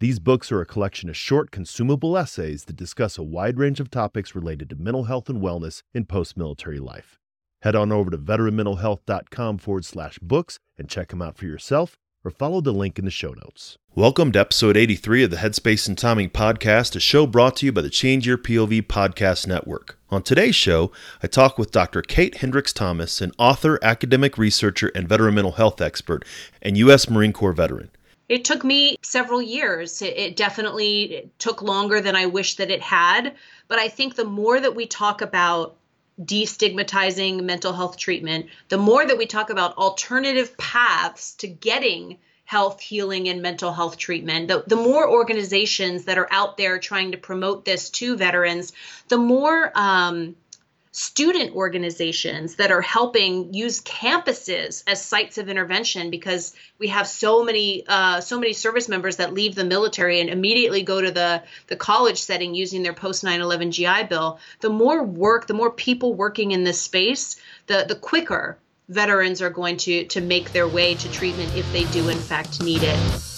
These books are a collection of short, consumable essays that discuss a wide range of topics related to mental health and wellness in post military life. Head on over to veteranmentalhealth.com forward slash books and check them out for yourself or follow the link in the show notes. Welcome to episode 83 of the Headspace and Timing Podcast, a show brought to you by the Change Your POV Podcast Network. On today's show, I talk with Dr. Kate Hendricks Thomas, an author, academic researcher, and veteran mental health expert, and U.S. Marine Corps veteran. It took me several years. It, it definitely took longer than I wish that it had. But I think the more that we talk about destigmatizing mental health treatment, the more that we talk about alternative paths to getting health, healing, and mental health treatment, the, the more organizations that are out there trying to promote this to veterans, the more um, student organizations that are helping use campuses as sites of intervention because we have so many uh, so many service members that leave the military and immediately go to the the college setting using their post 9/11 GI Bill. The more work, the more people working in this space, the the quicker veterans are going to to make their way to treatment if they do in fact need it.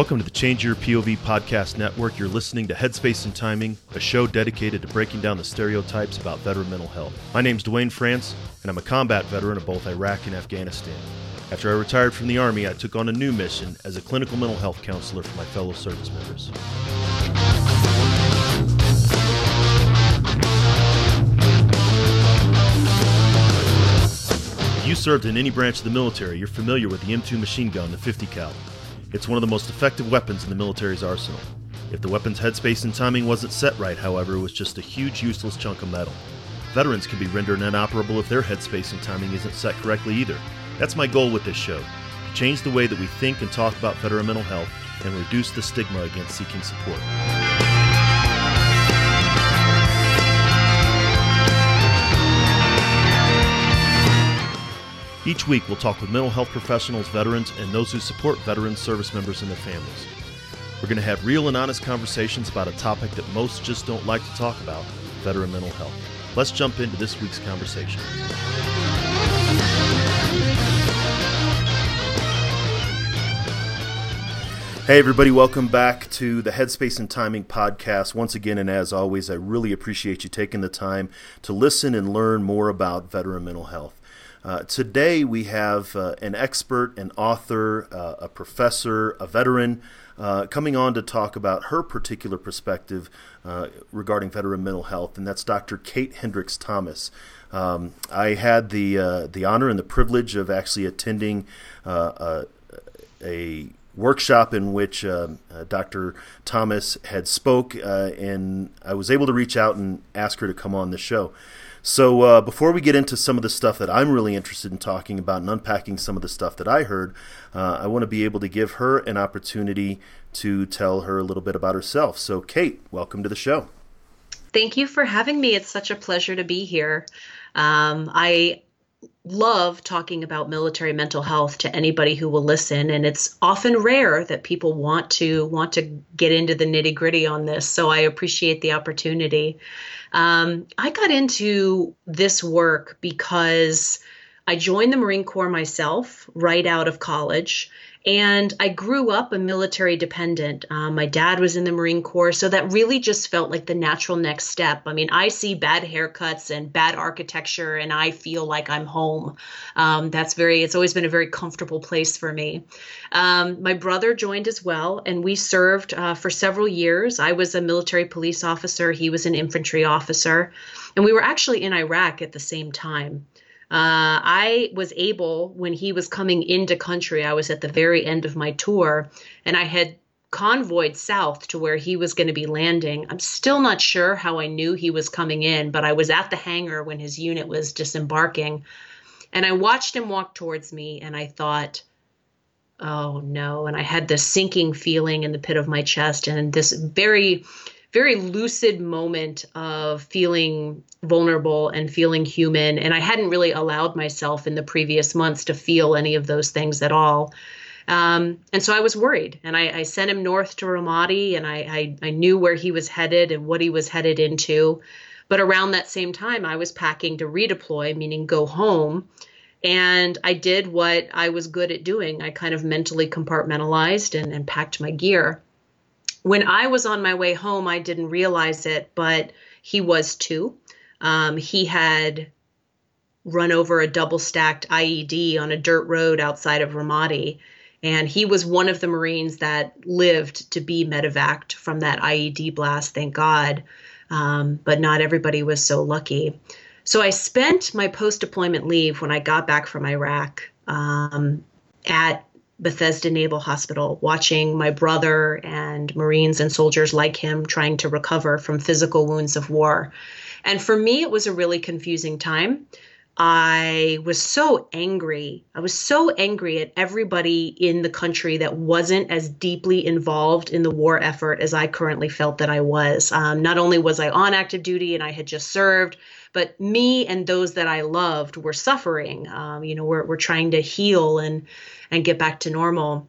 Welcome to the Change Your POV Podcast Network. You're listening to Headspace and Timing, a show dedicated to breaking down the stereotypes about veteran mental health. My name's Duane France, and I'm a combat veteran of both Iraq and Afghanistan. After I retired from the Army, I took on a new mission as a clinical mental health counselor for my fellow service members. If you served in any branch of the military, you're familiar with the M2 machine gun, the 50 cal. It's one of the most effective weapons in the military's arsenal. If the weapon's headspace and timing wasn't set right, however, it was just a huge useless chunk of metal. Veterans can be rendered inoperable if their headspace and timing isn't set correctly either. That's my goal with this show to change the way that we think and talk about veteran mental health and reduce the stigma against seeking support. Each week, we'll talk with mental health professionals, veterans, and those who support veterans, service members, and their families. We're going to have real and honest conversations about a topic that most just don't like to talk about veteran mental health. Let's jump into this week's conversation. Hey, everybody, welcome back to the Headspace and Timing podcast. Once again, and as always, I really appreciate you taking the time to listen and learn more about veteran mental health. Uh, today we have uh, an expert, an author, uh, a professor, a veteran uh, coming on to talk about her particular perspective uh, regarding veteran mental health, and that's Dr. Kate Hendricks Thomas. Um, I had the the honor and the privilege of actually attending a, a workshop in which uh, uh, Dr. Thomas had spoke, uh, and I was able to reach out and ask her to come on the show. So uh, before we get into some of the stuff that I'm really interested in talking about and unpacking some of the stuff that I heard, uh, I want to be able to give her an opportunity to tell her a little bit about herself. So, Kate, welcome to the show. Thank you for having me. It's such a pleasure to be here. Um, I love talking about military mental health to anybody who will listen and it's often rare that people want to want to get into the nitty gritty on this so i appreciate the opportunity um, I got into this work because I joined the Marine Corps myself right out of college. And I grew up a military dependent. Um, my dad was in the Marine Corps, so that really just felt like the natural next step. I mean, I see bad haircuts and bad architecture, and I feel like I'm home. Um, that's very, it's always been a very comfortable place for me. Um, my brother joined as well, and we served uh, for several years. I was a military police officer, he was an infantry officer, and we were actually in Iraq at the same time. Uh, I was able, when he was coming into country, I was at the very end of my tour, and I had convoyed south to where he was going to be landing. I'm still not sure how I knew he was coming in, but I was at the hangar when his unit was disembarking. And I watched him walk towards me, and I thought, oh no. And I had this sinking feeling in the pit of my chest and this very very lucid moment of feeling vulnerable and feeling human. And I hadn't really allowed myself in the previous months to feel any of those things at all. Um, and so I was worried, and I, I, sent him north to Ramadi, and I, I, I knew where he was headed and what he was headed into. But around that same time, I was packing to redeploy, meaning go home. And I did what I was good at doing. I kind of mentally compartmentalized and, and packed my gear. When I was on my way home, I didn't realize it, but he was too. Um, he had run over a double stacked IED on a dirt road outside of Ramadi and he was one of the Marines that lived to be medevaced from that IED blast, thank God. Um, but not everybody was so lucky. So I spent my post deployment leave when I got back from Iraq um, at Bethesda Naval Hospital, watching my brother and Marines and soldiers like him trying to recover from physical wounds of war. And for me, it was a really confusing time. I was so angry. I was so angry at everybody in the country that wasn't as deeply involved in the war effort as I currently felt that I was. Um, not only was I on active duty and I had just served, but me and those that I loved were suffering. Um, you know, we're, we're trying to heal and and get back to normal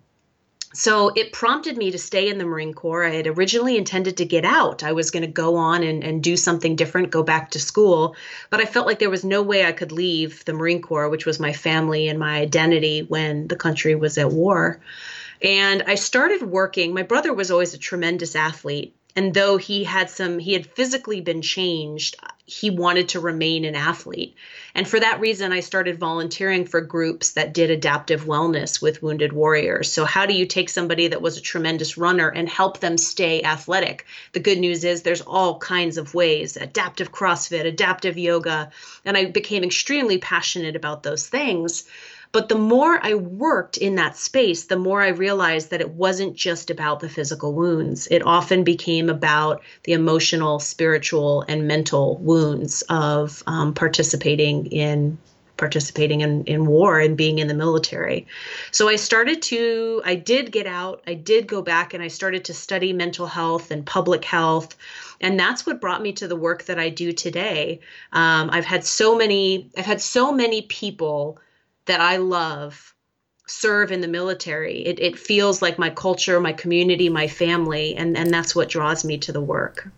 so it prompted me to stay in the Marine Corps. I had originally intended to get out. I was going to go on and, and do something different, go back to school. But I felt like there was no way I could leave the Marine Corps, which was my family and my identity when the country was at war. And I started working. My brother was always a tremendous athlete and though he had some he had physically been changed he wanted to remain an athlete. And for that reason i started volunteering for groups that did adaptive wellness with wounded warriors. So how do you take somebody that was a tremendous runner and help them stay athletic? The good news is there's all kinds of ways adaptive crossfit adaptive yoga. And i became extremely passionate about those things but the more I worked in that space, the more I realized that it wasn't just about the physical wounds. It often became about the emotional, spiritual, and mental wounds of um, participating in participating in, in war and being in the military. So I started to, I did get out, I did go back and I started to study mental health and public health. And that's what brought me to the work that I do today. Um, I've had so many, I've had so many people that I love serve in the military. It, it feels like my culture, my community, my family, and, and that's what draws me to the work.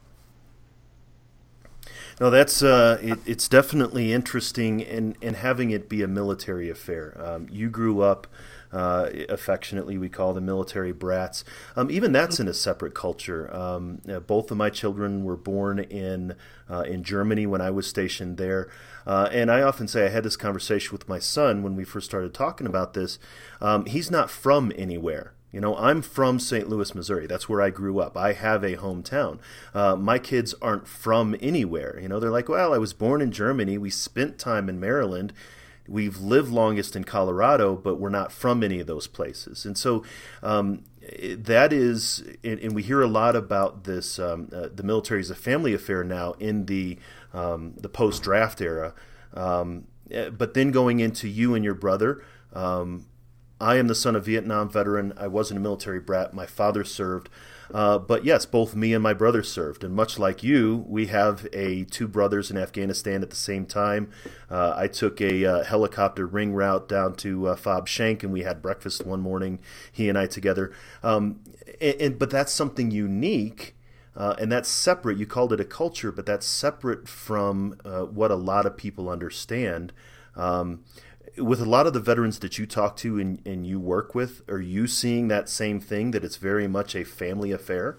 No, that's uh, it, it's definitely interesting, and and having it be a military affair. Um, you grew up. Uh, affectionately, we call the military brats. Um, even that's in a separate culture. Um, both of my children were born in uh, in Germany when I was stationed there. Uh, and I often say I had this conversation with my son when we first started talking about this. Um, he's not from anywhere. You know, I'm from St. Louis, Missouri. That's where I grew up. I have a hometown. Uh, my kids aren't from anywhere. You know, they're like, well, I was born in Germany. We spent time in Maryland. We've lived longest in Colorado, but we're not from any of those places. And so um, that is, and, we hear a lot about this. Um, uh, the military is a family affair now in the um, the post draft era. Um, eh, but then going into you and your brother, um, I am the son of Vietnam veteran. I wasn't a military brat. My father served. Uh, but yes, both me and my brother served, and much like you, we have a two brothers in Afghanistan at the same time. Uh, I took a uh, helicopter ring route down to uh, Fob Shank, and we had breakfast one morning, he and I together. Um, and, and, but that's something unique uh, and that's separate. You called it a culture, but that's separate from uh, what a lot of people understand. Um, with a lot of the veterans that you talk to and, and you work with, are you seeing that same thing that it's very much a family affair?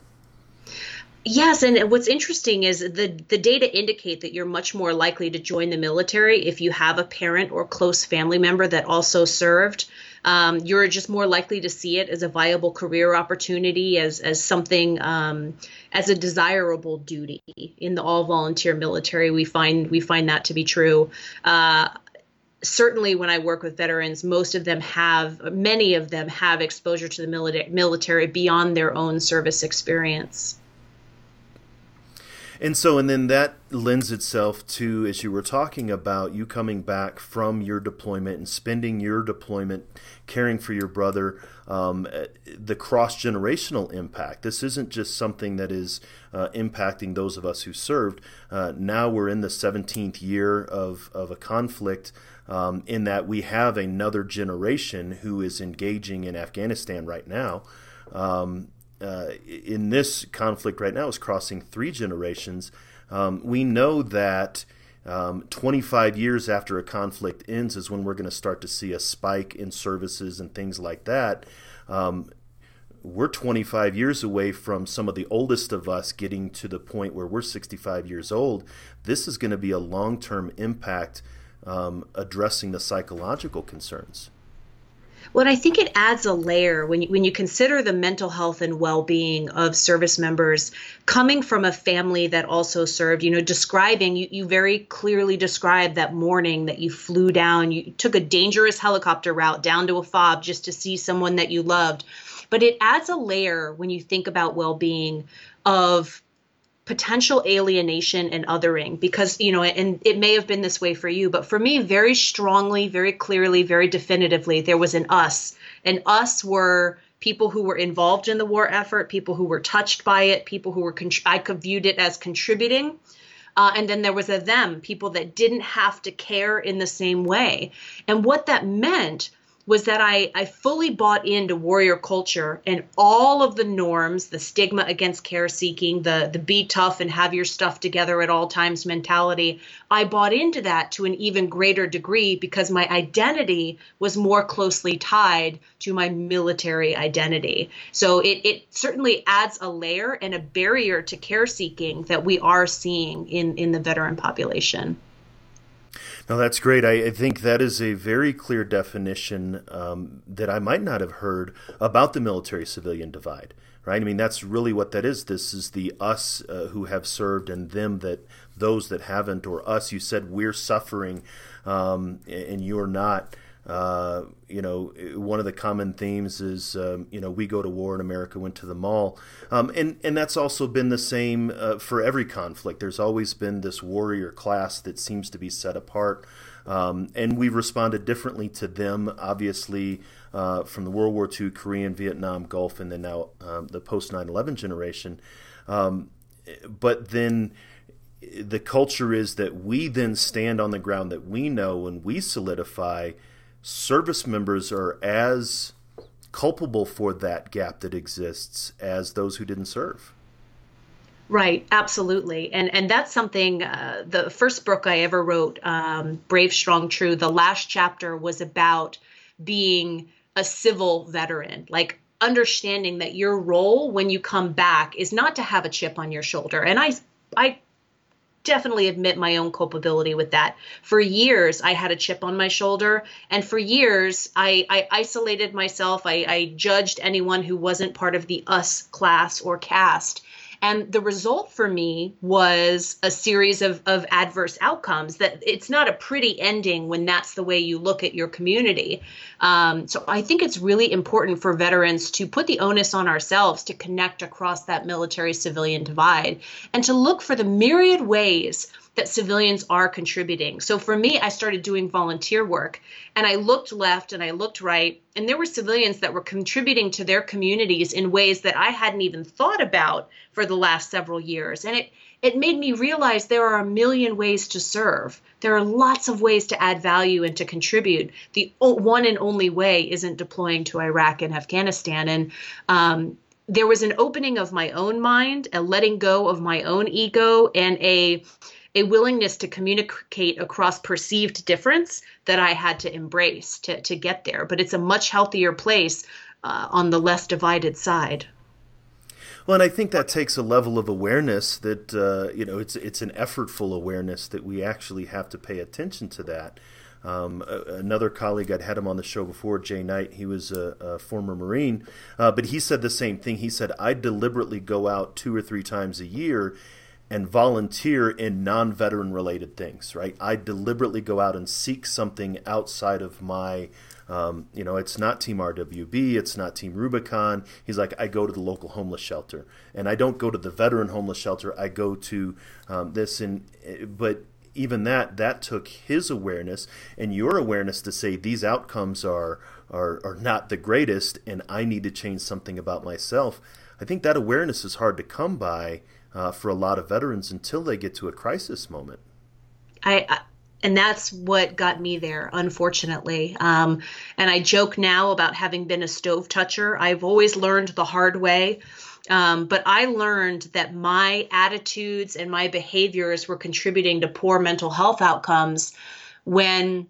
Yes, and what's interesting is the the data indicate that you're much more likely to join the military if you have a parent or close family member that also served um, you're just more likely to see it as a viable career opportunity, as as something um, as a desirable duty in the all volunteer military. We find we find that to be true. Uh, certainly when I work with veterans, most of them have, many of them have exposure to the military, military beyond their own service experience. And so, and then that lends itself to, as you were talking about, you coming back from your deployment and spending your deployment caring for your brother, um, the cross generational impact. This isn't just something that is uh, impacting those of us who served. Uh, now we're in the 17th year of, of a conflict. Um, in that we have another generation who is engaging in Afghanistan right now. Um, uh, in this conflict right now is crossing three generations. Um, we know that um, 25 years after a conflict ends is when we're going to start to see a spike in services and things like that. Um, we're 25 years away from some of the oldest of us getting to the point where we're 65 years old. This is going to be a long term impact um, addressing the psychological concerns. Well, I think it adds a layer when you, when you consider the mental health and well-being of service members coming from a family that also served. You know, describing you, you very clearly described that morning that you flew down. You took a dangerous helicopter route down to a fob just to see someone that you loved. But it adds a layer when you think about well-being of potential alienation and othering because you know and it may have been this way for you but for me very strongly very clearly very definitively there was an us. And us were people who were involved in the war effort people who were touched by it people who were i could viewed it as contributing. Uh, and then there was a them people that didn't have to care in the same way. And what that meant was that I, I fully bought into warrior culture and all of the norms, the stigma against care seeking, the the be tough and have your stuff together at all times mentality. I bought into that to an even greater degree because my identity was more closely tied to my military identity. So it, it certainly adds a layer and a barrier to care seeking that we are seeing in, in the veteran population. No, that's great. I, I, think that is a very clear definition um, that I might not have heard about the military civilian divide, right? I mean, that's really what that is. This is the us uh, who have served and them that those that haven't, or us. You said we're suffering um, and you're not. Uh, you know, one of the common themes is, um, you know, we go to war and America went to the mall. Um, and, and that's also been the same uh, for every conflict. There's always been this warrior class that seems to be set apart. Um, and we've responded differently to them, obviously, uh, from the World War II, Korean, Vietnam, Gulf, and then now um, the post 9 11 generation. Um, but then the culture is that we then stand on the ground that we know and we solidify service members are as culpable for that gap that exists as those who didn't serve. Right, absolutely, and and that's something. Uh, the first book I ever wrote, um, "Brave, Strong, True," the last chapter was about being a civil veteran, like understanding that your role when you come back is not to have a chip on your shoulder. And I, I definitely admit my own culpability with that. For years, I had a chip on my shoulder, and for years, I, I isolated myself. I, I judged anyone who wasn't part of the us class or caste. And the result for me was a series of, of adverse outcomes that it's not a pretty ending when that's the way you look at your community. Um, so I think it's really important for veterans to put the onus on ourselves to connect across that military civilian divide and to look for the myriad ways that civilians are contributing. So for me, I started doing volunteer work and I looked left and I looked right, and there were civilians that were contributing to their communities in ways that I hadn't even thought about for the last several years. And it it made me realize there are a million ways to serve. There are lots of ways to add value and to contribute. The one and only way isn't deploying to Iraq and Afghanistan. And um, there was an opening of my own mind, a letting go of my own ego, and a a willingness to communicate across perceived difference that I had to embrace to, to get there. But it's a much healthier place uh, on the less divided side. Well, and I think that takes a level of awareness that uh, you know it's it's an effortful awareness that we actually have to pay attention to that. Um, another colleague, I'd had him on the show before, Jay Knight. He was a, a former Marine, uh, but he said the same thing. He said, I deliberately go out two or three times a year and volunteer in non veteran related things, right? I deliberately go out and seek something outside of my um, you know, it's not Team RWB, it's not Team Rubicon. He's like, I go to the local homeless shelter, and I don't go to the veteran homeless shelter. I go to um, this, and but even that that took his awareness and your awareness to say these outcomes are are are not the greatest, and I need to change something about myself. I think that awareness is hard to come by uh, for a lot of veterans until they get to a crisis moment. I, and that's what got me there unfortunately. Um, and i joke now about having been a stove toucher. I've always learned the hard way. Um, but i learned that my attitudes and my behaviors were contributing to poor mental health outcomes when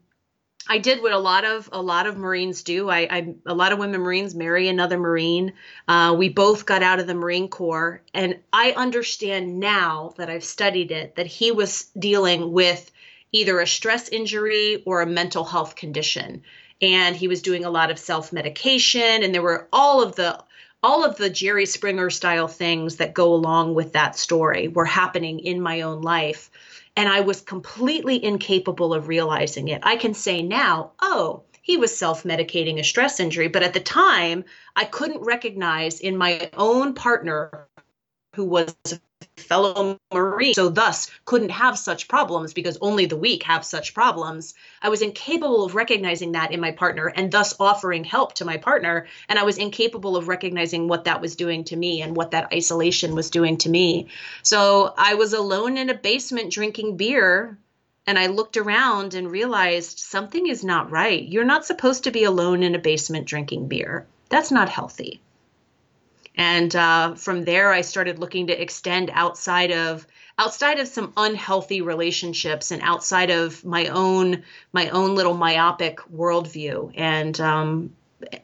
I did what a lot of a lot of Marines do. I, I a lot of women Marines marry another Marine. Uh, we both got out of the Marine Corps, and I understand now that I've studied it that he was dealing with either a stress injury or a mental health condition. And he was doing a lot of self medication, and there were all of the all of the Jerry Springer style things that go along with that story were happening in my own life. And I was completely incapable of realizing it. I can say now, oh, he was self medicating a stress injury. But at the time, I couldn't recognize in my own partner who was fellow Marine, so thus couldn't have such problems because only the weak have such problems. I was incapable of recognizing that in my partner and thus offering help to my partner. And I was incapable of recognizing what that was doing to me and what that isolation was doing to me. So I was alone in a basement drinking beer. And I looked around and realized something is not right. You're not supposed to be alone in a basement drinking beer. That's not healthy. And uh, from there, I started looking to extend outside of outside of some unhealthy relationships and outside of my own my own little myopic worldview and um,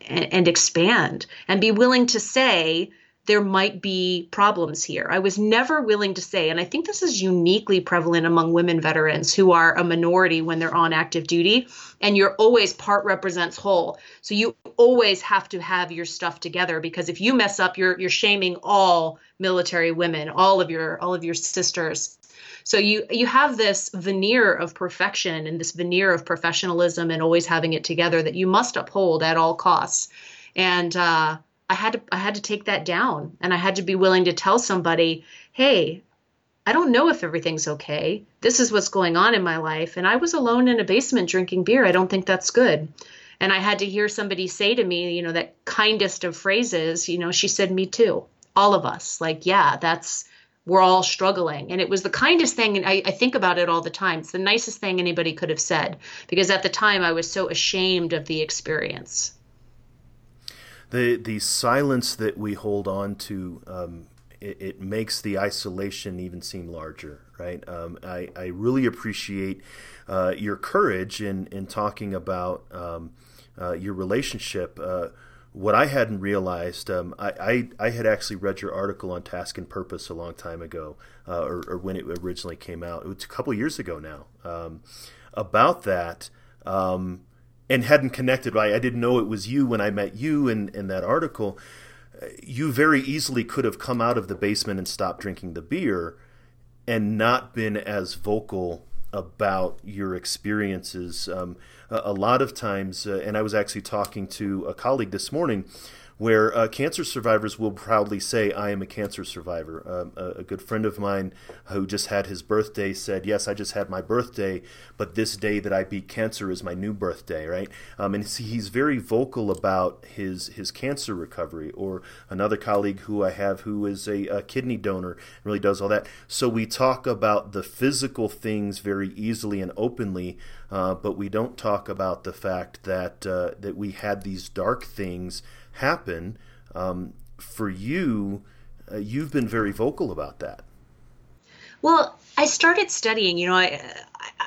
and, and expand and be willing to say there might be problems here. I was never willing to say, and I think this is uniquely prevalent among women veterans who are a minority when they're on active duty, and you're always part represents whole. So you always have to have your stuff together because if you mess up, you're you're shaming all military women, all of your all of your sisters. So you you have this veneer of perfection and this veneer of professionalism and always having it together that you must uphold at all costs. And uh, I had to I had to take that down and I had to be willing to tell somebody, "Hey, I don't know if everything's okay. This is what's going on in my life and I was alone in a basement drinking beer. I don't think that's good." And I had to hear somebody say to me, you know, that kindest of phrases, you know, she said, "Me too." All of us. Like, yeah, that's we're all struggling. And it was the kindest thing. And I, I, think about it all the time. It's the nicest thing anybody could have said because at the time I was so ashamed of the experience the the silence that we hold on to um, it, it, makes the isolation even seem larger, right? Um, I, I really appreciate uh, your courage in in talking about um, uh, your relationship. Uh, what I hadn't realized, um, I, I, I, had actually read your article on Task and Purpose a long time ago, uh, or, or, when it originally came out. It was a couple years ago now. Um, about that, um, and hadn't connected. I, I didn't know it was you when I met you in, in that article. You very easily could have come out of the basement and stopped drinking the beer and not been as vocal about your experiences. Um, a, a, lot of times, uh, and I was actually talking to a colleague this morning where uh, cancer survivors will proudly say, I am a cancer survivor. Um, a, a, good friend of mine who just had his birthday said, Yes, I just had my birthday, but this day that I beat cancer is my new birthday, right? Um, and he's very vocal about his, his cancer recovery. Or another colleague who I have who is a, a kidney donor really does all that. So we talk about the physical things very easily and openly. Uh, but we don't talk about the fact that uh, that we had these dark things happen. Um, for you, uh, you've been very vocal about that. Well, I started studying. You know, I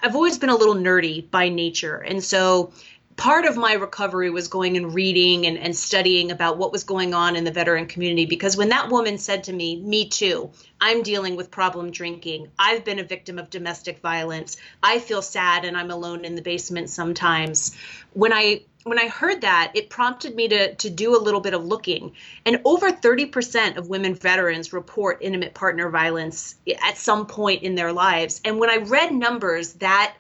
I've always been a little nerdy by nature, and so part of my recovery was going and reading and, and studying about what was going on in the veteran community because when that woman said to me me too i'm dealing with problem drinking i've been a victim of domestic violence i feel sad and i'm alone in the basement sometimes when i when I heard that, it prompted me to to do a little bit of looking. And over 30% of women veterans report intimate partner violence at some point in their lives. And when I read numbers that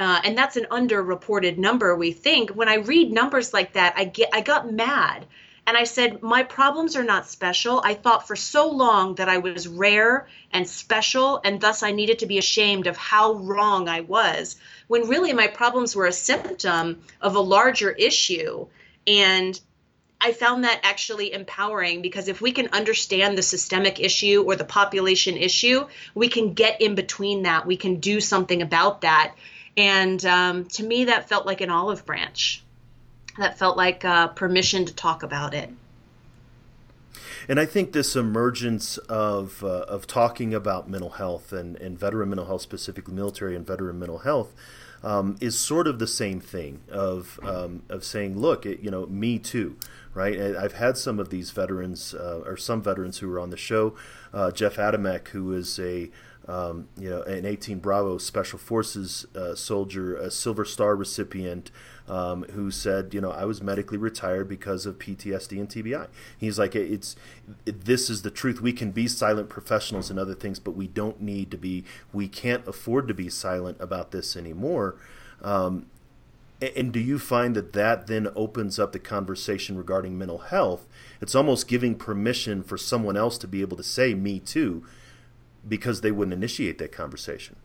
uh, and that's an underreported number we think when i read numbers like that i get i got mad and I said, My problems are not special. I thought for so long that I was rare and special, and thus I needed to be ashamed of how wrong I was, when really my problems were a symptom of a larger issue. And I found that actually empowering because if we can understand the systemic issue or the population issue, we can get in between that. We can do something about that. And um, to me, that felt like an olive branch that felt like uh, permission to talk about it. And I think this emergence of uh, of talking about mental health and, and veteran mental health, specifically military and veteran mental health, um, is sort of the same thing of um, of saying, look, it, you know, me too, right? I've had some of these veterans uh, or some veterans who were on the show. Uh, Jeff Adamek, who is a um, you know, an 18 Bravo Special Forces uh, soldier, a Silver Star recipient, um, who said, you know, I was medically retired because of PTSD and TBI. He's like, it's it, this is the truth. We can be silent professionals and other things, but we don't need to be. We can't afford to be silent about this anymore. Um, and do you find that that then opens up the conversation regarding mental health? It's almost giving permission for someone else to be able to say "me too," because they wouldn't initiate that conversation.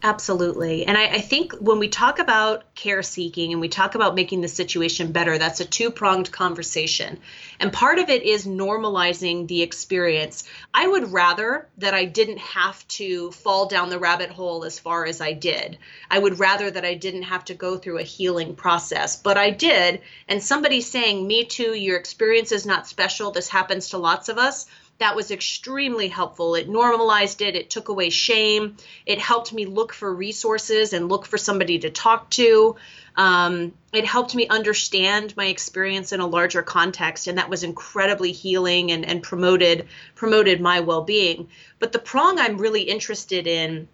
Absolutely. And I, I, think when we talk about care seeking and we talk about making the situation better, that's a two pronged conversation. And part of it is normalizing the experience. I would rather that I didn't have to fall down the rabbit hole as far as I did. I would rather that I didn't have to go through a healing process, but I did. And somebody saying, Me too, your experience is not special. This happens to lots of us that was extremely helpful. It normalized it, it took away shame, it helped me look for resources and look for somebody to talk to. Um, it helped me understand my experience in a larger context, and that was incredibly healing and, and promoted promoted my well being. But the prong I'm really interested in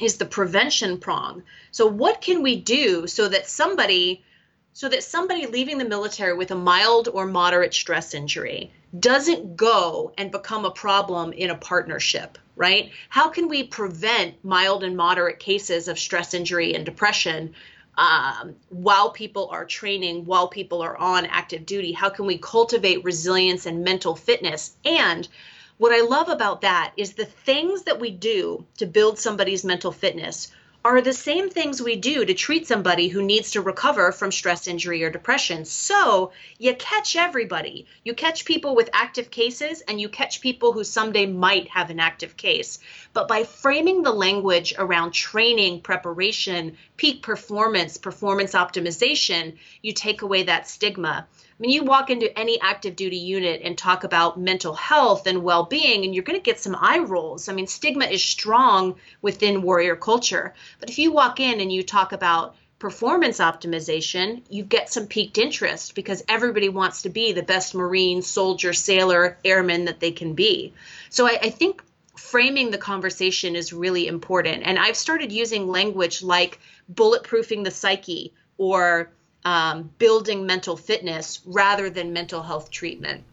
is the prevention prong. So, what can we do so that somebody so that somebody leaving the military with a mild or moderate stress injury doesn't go and become a problem in a partnership, right? How can we prevent mild and moderate cases of stress injury and depression um, while people are training, while people are on active duty? How can we cultivate resilience and mental fitness? And what I love about that is the things that we do to build somebody's mental fitness are the same things we do to treat somebody who needs to recover from stress injury or depression. So you catch everybody. You catch people with active cases and you catch people who someday might have an active case. But by framing the language around training, preparation, peak performance, performance optimization, you take away that stigma. I mean, you walk into any active duty unit and talk about mental health and well being, and you're going to get some eye rolls. I mean, stigma is strong within warrior culture. But if you walk in and you talk about performance optimization, you get some piqued interest because everybody wants to be the best Marine, soldier, sailor, airman that they can be. So I, I think framing the conversation is really important. And I've started using language like bulletproofing the psyche or um, building mental fitness rather than mental health treatment.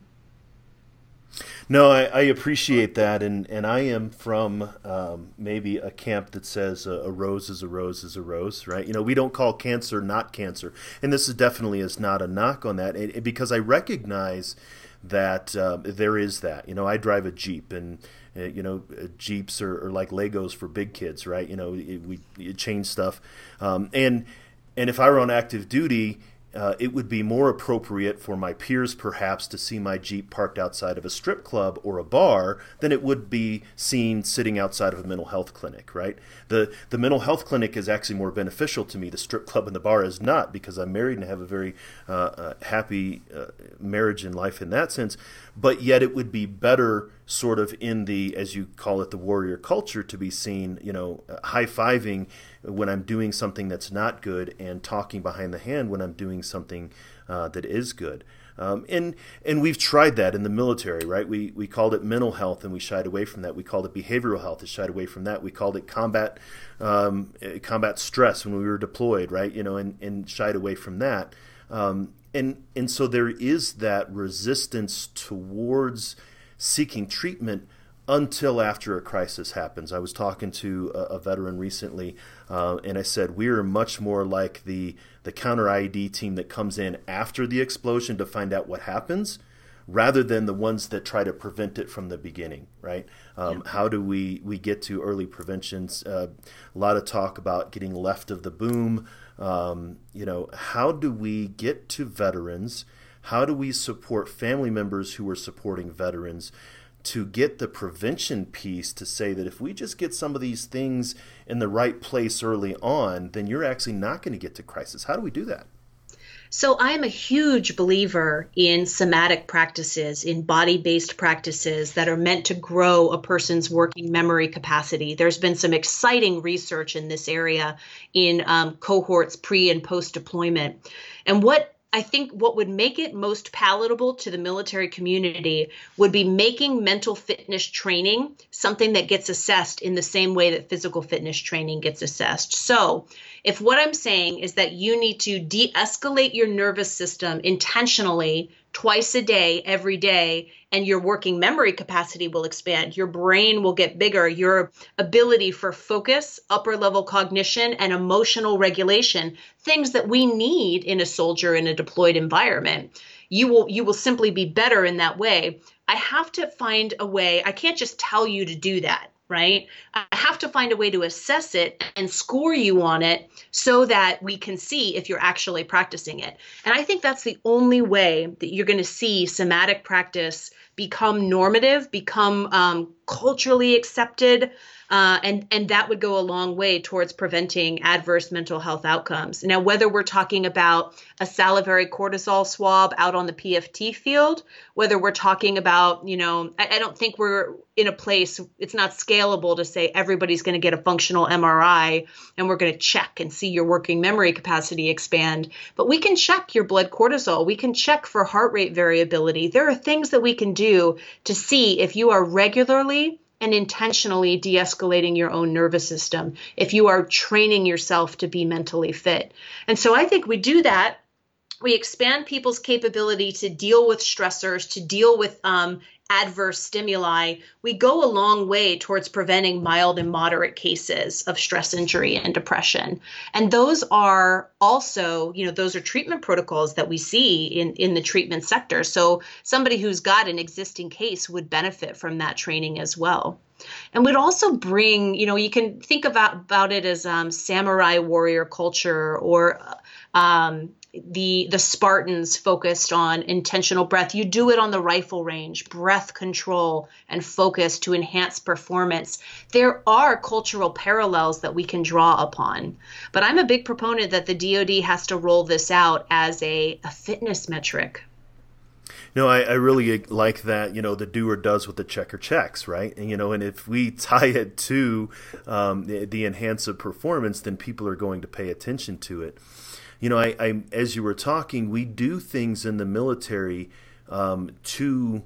No, I, I, appreciate that, and, and I am from um, maybe a camp that says a, rose is a rose is a rose, right? You know, we don't call cancer not cancer, and this is definitely is not a knock on that, it, it, because I recognize that uh, there is that. You know, I drive a Jeep, and uh, you know, Jeeps are, are, like Legos for big kids, right? You know, it, we change stuff, um, and and if I were on active duty, uh, it would be more appropriate for my peers perhaps to see my Jeep parked outside of a strip club or a bar than it would be seen sitting outside of a mental health clinic, right? The, the mental health clinic is actually more beneficial to me. The strip club and the bar is not because I'm married and have a very uh, uh, happy uh, marriage and life in that sense. But yet it would be better sort of in the, as you call it, the warrior culture to be seen, you know, high fiving when I'm doing something that's not good and talking behind the hand when I'm doing something uh, that is good. Um, and and we've tried that in the military, right? We we called it mental health, and we shied away from that. We called it behavioral health, and shied away from that. We called it combat um, combat stress when we were deployed, right? You know, and, and shied away from that. Um, and and so there is that resistance towards seeking treatment until after a crisis happens. I was talking to a, a veteran recently, uh, and I said we are much more like the the counter IED team that comes in after the explosion to find out what happens, rather than the ones that try to prevent it from the beginning. Right? Um, yeah. How do we we get to early preventions? Uh, a lot of talk about getting left of the boom. Um, you know, how do we get to veterans? How do we support family members who are supporting veterans? To get the prevention piece to say that if we just get some of these things in the right place early on, then you're actually not going to get to crisis. How do we do that? So, I am a huge believer in somatic practices, in body based practices that are meant to grow a person's working memory capacity. There's been some exciting research in this area in um, cohorts pre and post deployment. And what I think what would make it most palatable to the military community would be making mental fitness training something that gets assessed in the same way that physical fitness training gets assessed. So, if what I'm saying is that you need to de escalate your nervous system intentionally twice a day, every day, and your working memory capacity will expand. Your brain will get bigger. Your ability for focus, upper level cognition, and emotional regulation, things that we need in a soldier in a deployed environment. You will you will simply be better in that way. I have to find a way. I can't just tell you to do that right? I have to find a way to assess it and score you on it so that we can see if you're actually practicing it. And I think that's the only way that you're going to see somatic practice become normative, become um, culturally accepted, uh, and and that would go a long way towards preventing adverse mental health outcomes. Now, whether we're talking about a salivary cortisol swab out on the PFT field, whether we're talking about, you know, I, I don't think we're in a place it's not scalable to say everybody's going to get a functional MRI and we're going to check and see your working memory capacity expand. But we can check your blood cortisol. We can check for heart rate variability. There are things that we can do to see if you are regularly and intentionally de escalating your own nervous system if you are training yourself to be mentally fit. And so I think we do that. We expand people's capability to deal with stressors, to deal with um, adverse stimuli, we go a long way towards preventing mild and moderate cases of stress injury and depression. And those are also, you know, those are treatment protocols that we see in, in the treatment sector. So somebody who's got an existing case would benefit from that training as well and would also bring you know you can think about about it as um, samurai warrior culture or um, the the Spartans focused on intentional breath. You do it on the rifle range, breath control and focus to enhance performance. There are cultural parallels that we can draw upon. But I'm a big proponent that the DoD has to roll this out as a, a fitness metric. No, I, I, really like that. You know, the doer does what the checker checks, right? And you know, and if we tie it to um, the, the enhance of performance, then people are going to pay attention to it you know, I, I as you were talking, we do things in the military um, to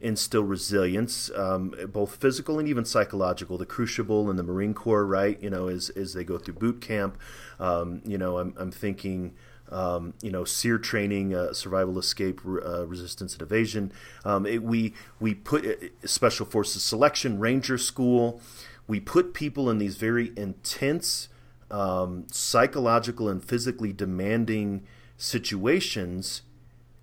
instill resilience, um, both physical and even psychological. The Crucible and the Marine Corps, right? You know, as as they go through boot camp, um, you know, I'm I'm thinking. Um, you know, SERE training, uh, survival, escape, uh, resistance, and evasion. Um, it, we we put uh, special forces selection, ranger school. We put people in these very intense um, psychological and physically demanding situations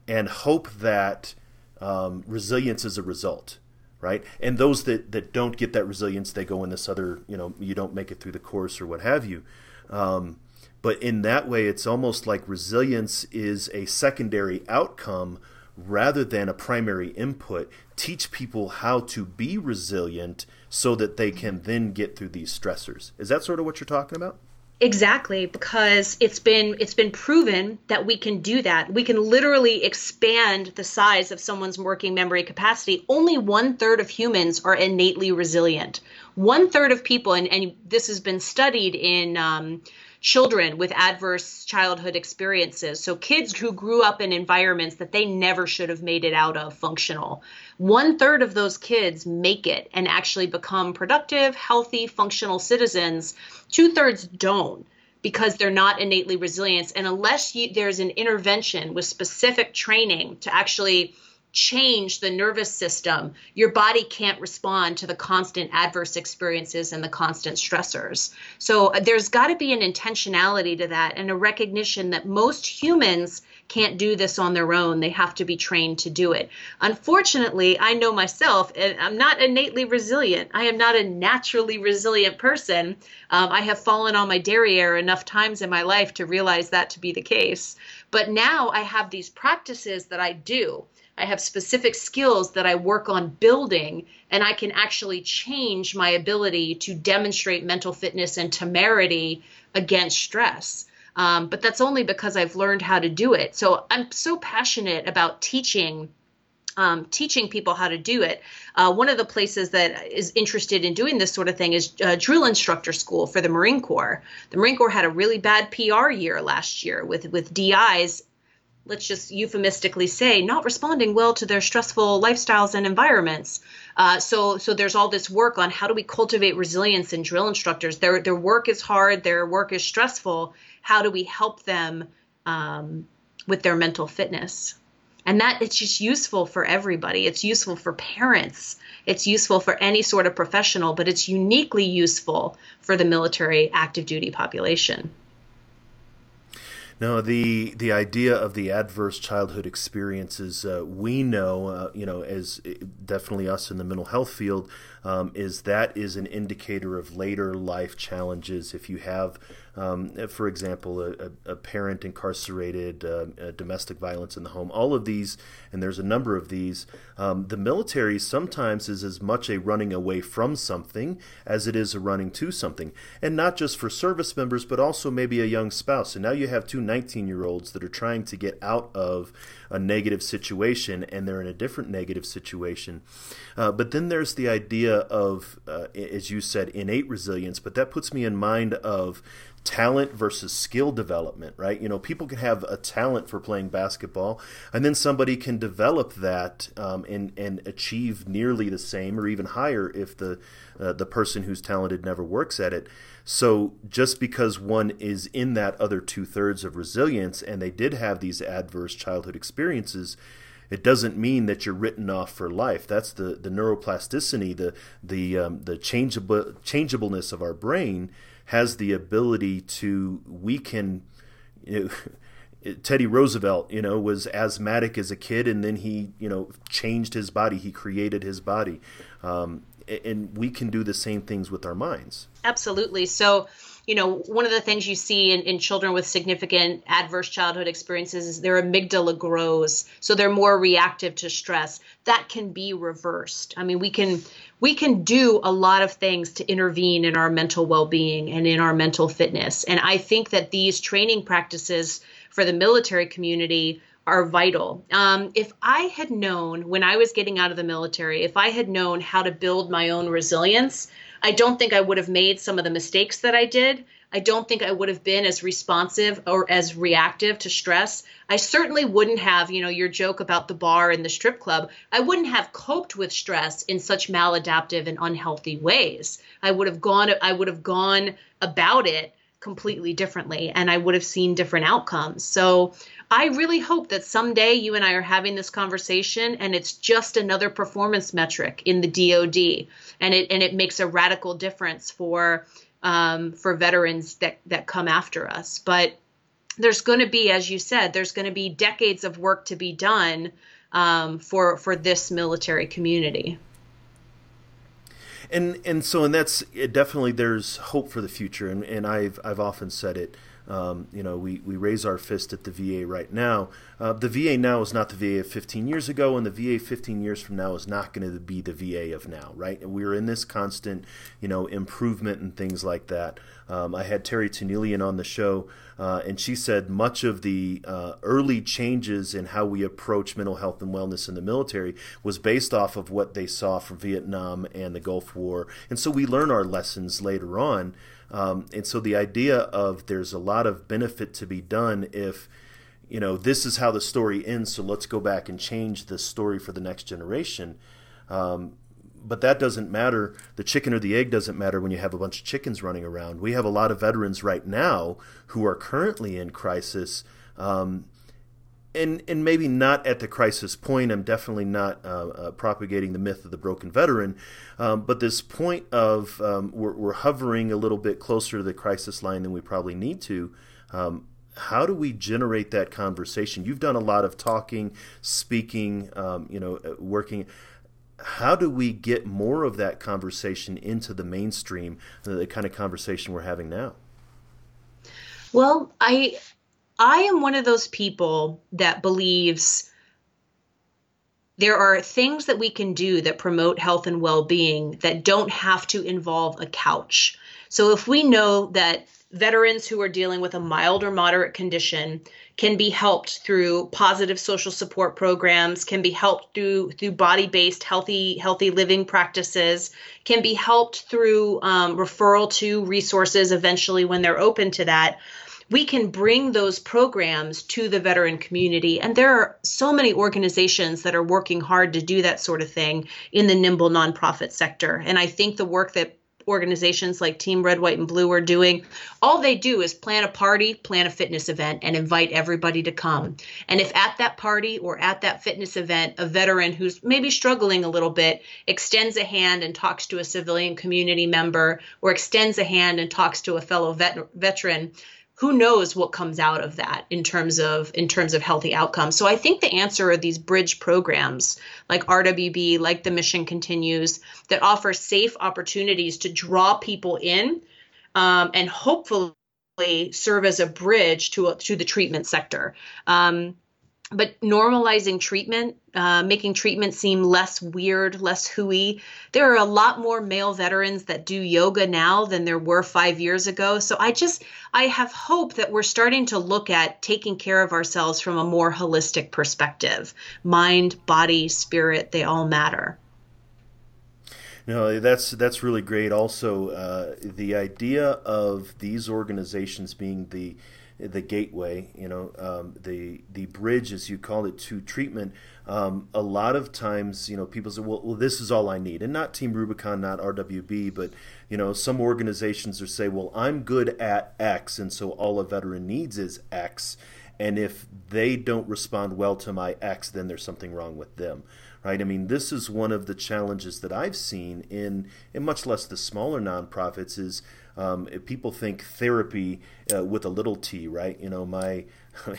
and hope that um, resilience is a result right? And those that, that don't get that resilience they go in this other you know you don't make it through the course or what have you. Um, but in that way it's almost like resilience is a secondary outcome rather than a primary input. Teach people how to be resilient so that they can then get through these stressors. Is that sort of what you're talking about Exactly, because it's been it's been proven that we can do that. We can literally expand the size of someone's working memory capacity. Only one third of humans are innately resilient. One third of people, and, and this has been studied in um, children with adverse childhood experiences. So, kids who grew up in environments that they never should have made it out of functional. One third of those kids make it and actually become productive, healthy, functional citizens. Two thirds don't because they're not innately resilient. And unless you, there's an intervention with specific training to actually change the nervous system, your body can't respond to the constant adverse experiences and the constant stressors. So uh, there's got to be an intentionality to that and a recognition that most humans can't do this on their own. They have to be trained to do it. Unfortunately, I know myself, and I'm not innately resilient. I am not a naturally resilient person. Um, I have fallen on my derriere enough times in my life to realize that to be the case. But now I have these practices that I do I have specific skills that I work on building, and I can actually change my ability to demonstrate mental fitness and temerity against stress. Um, but that's only because I've learned how to do it. So I'm so passionate about teaching. Um, teaching people how to do it. Uh, one of the places that is interested in doing this sort of thing is uh, drill instructor school for the Marine Corps. The Marine Corps had a really bad PR year last year with with DIs let's just euphemistically say, not responding well to their stressful lifestyles and environments. Uh, so, so there's all this work on how do we cultivate resilience in drill instructors. Their their work is hard, their work is stressful. How do we help them um, with their mental fitness? And that it's just useful for everybody. It's useful for parents. It's useful for any sort of professional, but it's uniquely useful for the military active duty population. No, the the idea of the adverse childhood experiences uh, we know, uh, you know, as uh, definitely us in the mental health field, um, is that is an indicator of later life challenges. If you have um, for example, a, a parent incarcerated, uh, domestic violence in the home, all of these, and there's a number of these. Um, the military sometimes is as much a running away from something as it is a running to something. And not just for service members, but also maybe a young spouse. And now you have two 19 year olds that are trying to get out of a negative situation and they're in a different negative situation. Uh, but then there's the idea of, uh, as you said, innate resilience, but that puts me in mind of talent versus skill development, right? You know, people can have a talent for playing basketball, and then somebody can develop that um, and and achieve nearly the same or even higher if the uh, the person who's talented never works at it. So just because one is in that other two thirds of resilience, and they did have these adverse childhood experiences. It doesn't mean that you're written off for life. That's the, the neuroplasticity, the the um, the changeable changeableness of our brain has the ability to we can you know, Teddy Roosevelt, you know, was asthmatic as a kid, and then he, you know, changed his body. He created his body, um, and we can do the same things with our minds. Absolutely. So, you know, one of the things you see in, in children with significant adverse childhood experiences is their amygdala grows, so they're more reactive to stress. That can be reversed. I mean, we can we can do a lot of things to intervene in our mental well-being and in our mental fitness. And I think that these training practices for the military community are vital. Um, if I had known when I was getting out of the military, if I had known how to build my own resilience, I don't think I would have made some of the mistakes that I did. I don't think I would have been as responsive or as reactive to stress. I certainly wouldn't have, you know, your joke about the bar and the strip club. I wouldn't have coped with stress in such maladaptive and unhealthy ways. I would have gone I would have gone about it completely differently and I would have seen different outcomes. So I really hope that someday you and I are having this conversation and it's just another performance metric in the DoD and it and it makes a radical difference for um, for veterans that that come after us. But there's going to be, as you said, there's going to be decades of work to be done um, for for this military community. And and so and that's definitely there's hope for the future, and, and I've I've often said it. Um, you know, we, we raise our fist at the VA right now. Uh, the VA now is not the VA of 15 years ago, and the VA 15 years from now is not going to be the VA of now, right? We're in this constant, you know, improvement and things like that. Um, I had Terri Tanielian on the show, uh, and she said much of the uh, early changes in how we approach mental health and wellness in the military was based off of what they saw from Vietnam and the Gulf War. And so we learn our lessons later on. Um, and so the idea of there's a lot of benefit to be done if, you know, this is how the story ends, so let's go back and change the story for the next generation. Um, but that doesn't matter. The chicken or the egg doesn't matter when you have a bunch of chickens running around. We have a lot of veterans right now who are currently in crisis. Um, and, and maybe not at the crisis point. I'm definitely not uh, uh, propagating the myth of the broken veteran, um, but this point of um, we're, we're, hovering a little bit closer to the crisis line than we probably need to. Um, how do we generate that conversation? You've done a lot of talking, speaking, um, you know, uh, working how do we get more of that conversation into the mainstream, the kind of conversation we're having now? Well, I I am one of those people that believes there are things that we can do that promote health and well-being that don't have to involve a couch. So if we know that veterans who are dealing with a mild or moderate condition can be helped through positive social support programs can be helped through through body-based healthy healthy living practices can be helped through um, referral to resources eventually when they're open to that we can bring those programs to the veteran community. And there are so many organizations that are working hard to do that sort of thing in the nimble nonprofit sector. And I think the work that organizations like Team Red, White, and Blue are doing. All they do is plan a party, plan a fitness event, and invite everybody to come. And if at that party or at that fitness event, a veteran who's maybe struggling a little bit extends a hand and talks to a civilian community member or extends a hand and talks to a fellow vet- veteran, who knows what comes out of that in terms of in terms of healthy outcomes. So i think the answer are these bridge programs like rwb like the mission continues that offer safe opportunities to draw people in um, and hopefully serve as a bridge to to the treatment sector. Um, but normalizing treatment, uh, making treatment seem less weird, less hooey. There are a lot more male veterans that do yoga now than there were five years ago. So I just, I have hope that we're starting to look at taking care of ourselves from a more holistic perspective. Mind, body, spirit, they all matter. No, that's that's really great. Also, uh, the idea of these organizations being the the gateway, you know, um, the the bridge, as you call it, to treatment. Um, a lot of times, you know, people say, well, well, this is all I need. And not Team Rubicon, not RWB, but, you know, some organizations are say, well, I'm good at X, and so all a veteran needs is X. And if they don't respond well to my X, then there's something wrong with them right? I mean, this is one of the challenges that I've seen in, in much less the smaller nonprofits is um, people think therapy uh, with a little t, right? You know, my.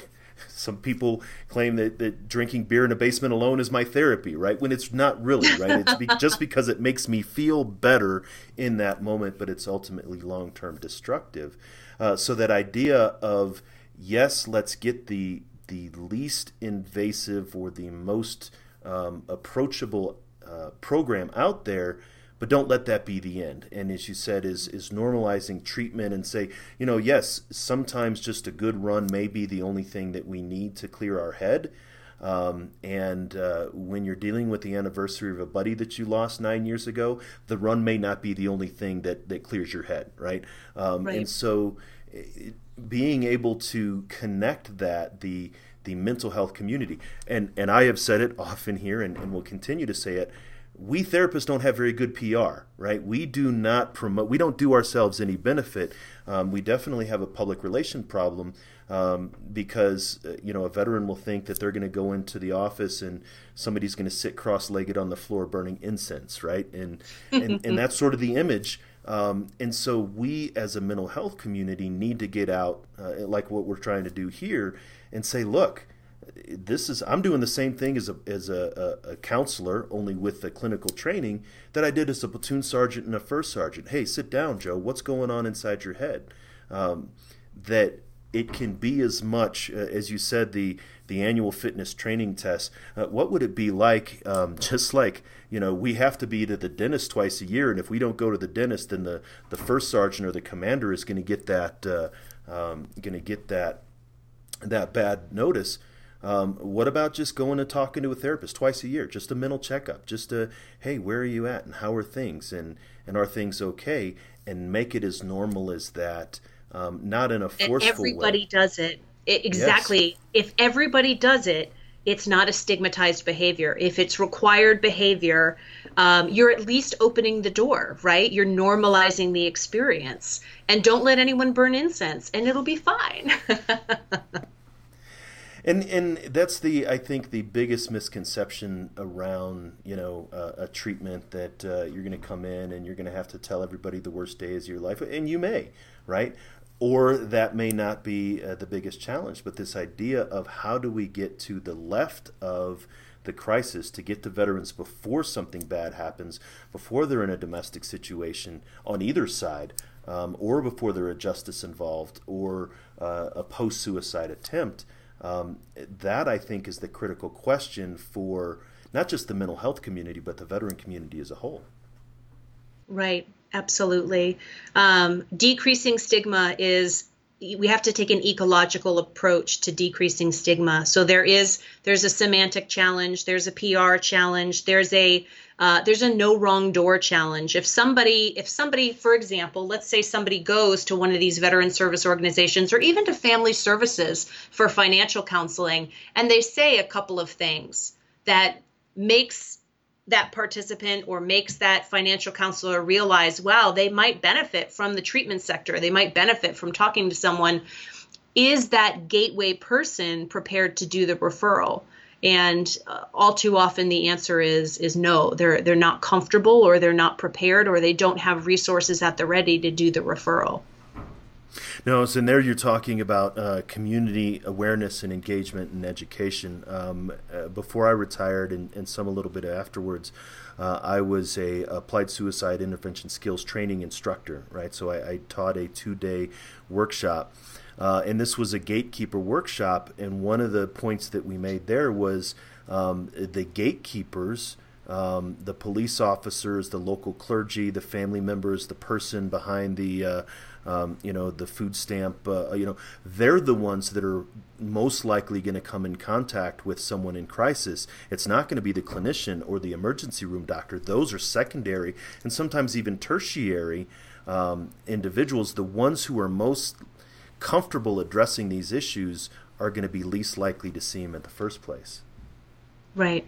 some people claim that, that drinking beer in a basement alone is my therapy, right? When it's not really, right? It's be- just because it makes me feel better in that moment, but it's ultimately long term destructive. Uh, so that idea of yes, let's get the the least invasive or the most um, approachable uh, program out there but don't let that be the end. And as you said is is normalizing treatment and say you know yes sometimes just a good run may be the only thing that we need to clear our head. Um, and uh, when you're dealing with the anniversary of a buddy that you lost nine years ago the run may not be the only thing that that clears your head right, um, right. and so it, being able to connect that the the mental health community and and I have said it often here and, and will continue to say it we therapists don't have very good PR, right? We do not promote, we don't do ourselves any benefit. Um, we definitely have a public relation problem um, because, uh, you know, a veteran will think that they're going to go into the office and somebody's going to sit cross legged on the floor burning incense, right? And, and, and that's sort of the image. Um, and so we as a mental health community need to get out, uh, like what we're trying to do here, and say, look, this is I'm doing the same thing as a as a, a, a, counselor, only with the clinical training that I did as a platoon sergeant and a first sergeant. Hey, sit down, Joe. What's going on inside your head? Um, that it can be as much uh, as you said the the annual fitness training test. Uh, what would it be like? Um, just like you know, we have to be to the dentist twice a year, and if we don't go to the dentist, then the the first sergeant or the commander is going to get that uh, um, going to get that that bad notice Um, what about just going and talking to a therapist twice a year, just a mental checkup, just a hey, where are you at and how are things and and are things okay, and make it as normal as that, um, not in a forceful everybody way. does it. it exactly. Yes. If everybody does it, it's not a stigmatized behavior. If it's required behavior, um, you're at least opening the door, right? You're normalizing the experience. And don't let anyone burn incense, and it'll be fine. and and that's the I think the biggest misconception around you know uh, a treatment that uh, you're going to come in and you're going to have to tell everybody the worst days of your life, and you may, right? Or that may not be uh, the biggest challenge, but this idea of how do we get to the left of the crisis to get to veterans before something bad happens, before they're in a domestic situation on either side, um, or before there are justice involved, or uh, a post suicide attempt um, that I think is the critical question for not just the mental health community, but the veteran community as a whole. Right, absolutely. Um, decreasing stigma is we have to take an ecological approach to decreasing stigma. So there is there's a semantic challenge, there's a PR challenge, there's a uh, there's a no wrong door challenge. If somebody, if somebody, for example, let's say somebody goes to one of these veteran service organizations or even to family services for financial counseling, and they say a couple of things that makes that participant or makes that financial counselor realize, wow, they might benefit from the treatment sector. They might benefit from talking to someone. Is that gateway person prepared to do the referral? And uh, all too often the answer is is no they're they're not comfortable or they're not prepared or they don't have resources at the ready to do the referral no, so there you're talking about uh, community awareness and engagement and education. Um, uh, before I retired, and, and, some a little bit afterwards, uh, I was a applied suicide intervention skills training instructor. Right, so I, I taught a two day workshop uh, and this was a gatekeeper workshop. And one of the points that we made there was um, the gatekeepers. Um, the police officers, the local clergy, the family members, the person behind the, uh, um, you know, the food stamp, uh, you know, they're the ones that are most likely going to come in contact with someone in crisis. It's not going to be the clinician or the emergency room doctor. Those are secondary and sometimes even tertiary um, individuals. The ones who are most comfortable addressing these issues are going to be least likely to see him in the first place. Right.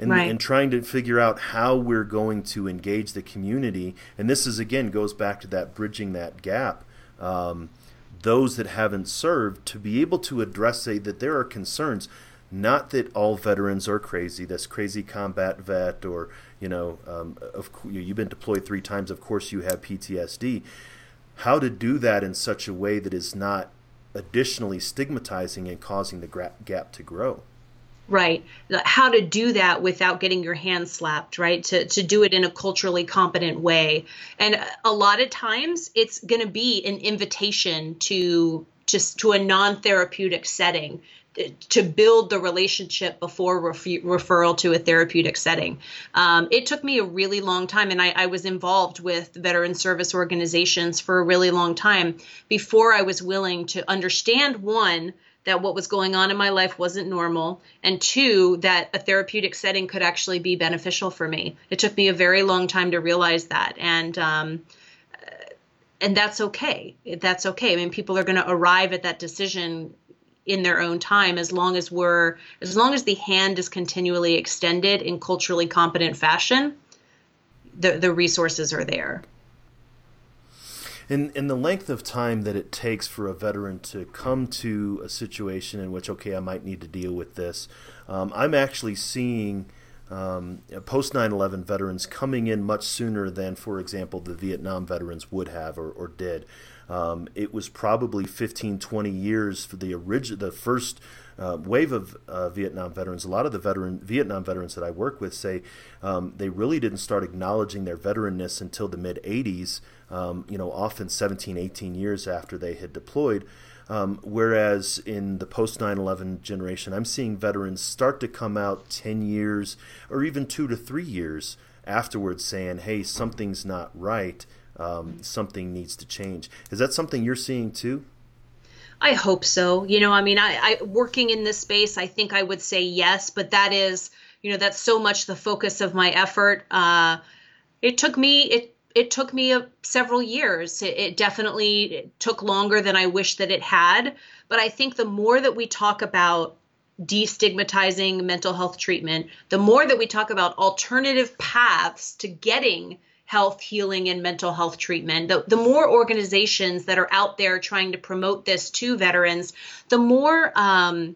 And, right. and trying to figure out how we're going to engage the community. And this is, again, goes back to that bridging that gap. Um, those that haven't served to be able to address say that there are concerns not that all veterans are crazy this crazy combat vet or you know um, of you've been deployed three times of course you have ptsd how to do that in such a way that is not additionally stigmatizing and causing the gap to grow. Right. How to do that without getting your hand slapped right? To, to do it in a culturally competent way. And a lot of times it's going to be an invitation to just to a non-therapeutic setting to build the relationship before refer- referral to a therapeutic setting. Um, it took me a really long time, and I, I, was involved with veteran service organizations for a really long time before I was willing to understand one, that what was going on in my life wasn't normal, and two, that a therapeutic setting could actually be beneficial for me. It took me a very long time to realize that. And, um, and that's okay. That's okay. I mean, people are going to arrive at that decision in their own time as long as we're as long as the hand is continually extended in culturally competent fashion the the resources are there in in the length of time that it takes for a veteran to come to a situation in which okay I might need to deal with this um, I'm actually seeing um, post 9/11 veterans coming in much sooner than, for example, the Vietnam veterans would have or, or did. Um, it was probably 15, 20 years for the original, the first uh, wave of uh, Vietnam veterans. A lot of the veteran Vietnam veterans that I work with say um, they really didn't start acknowledging their veteranness until the mid 80s. Um, you know, often 17, 18 years after they had deployed. Um, whereas in the post 9 11 generation, I'm seeing veterans start to come out 10 years or even two to three years afterwards saying, hey, something's not right um, something needs to change. Is that something you're seeing too? I hope so. You know, I mean, I, I working in this space, I think I would say yes, but that is, you know, that's so much the focus of my effort. Uh, it took me it it took me a, several years. It, it definitely it took longer than I wish that it had. But I think the more that we talk about destigmatizing mental health treatment, the more that we talk about alternative paths to getting health, healing, and mental health treatment, the, the more organizations that are out there trying to promote this to veterans, the more um,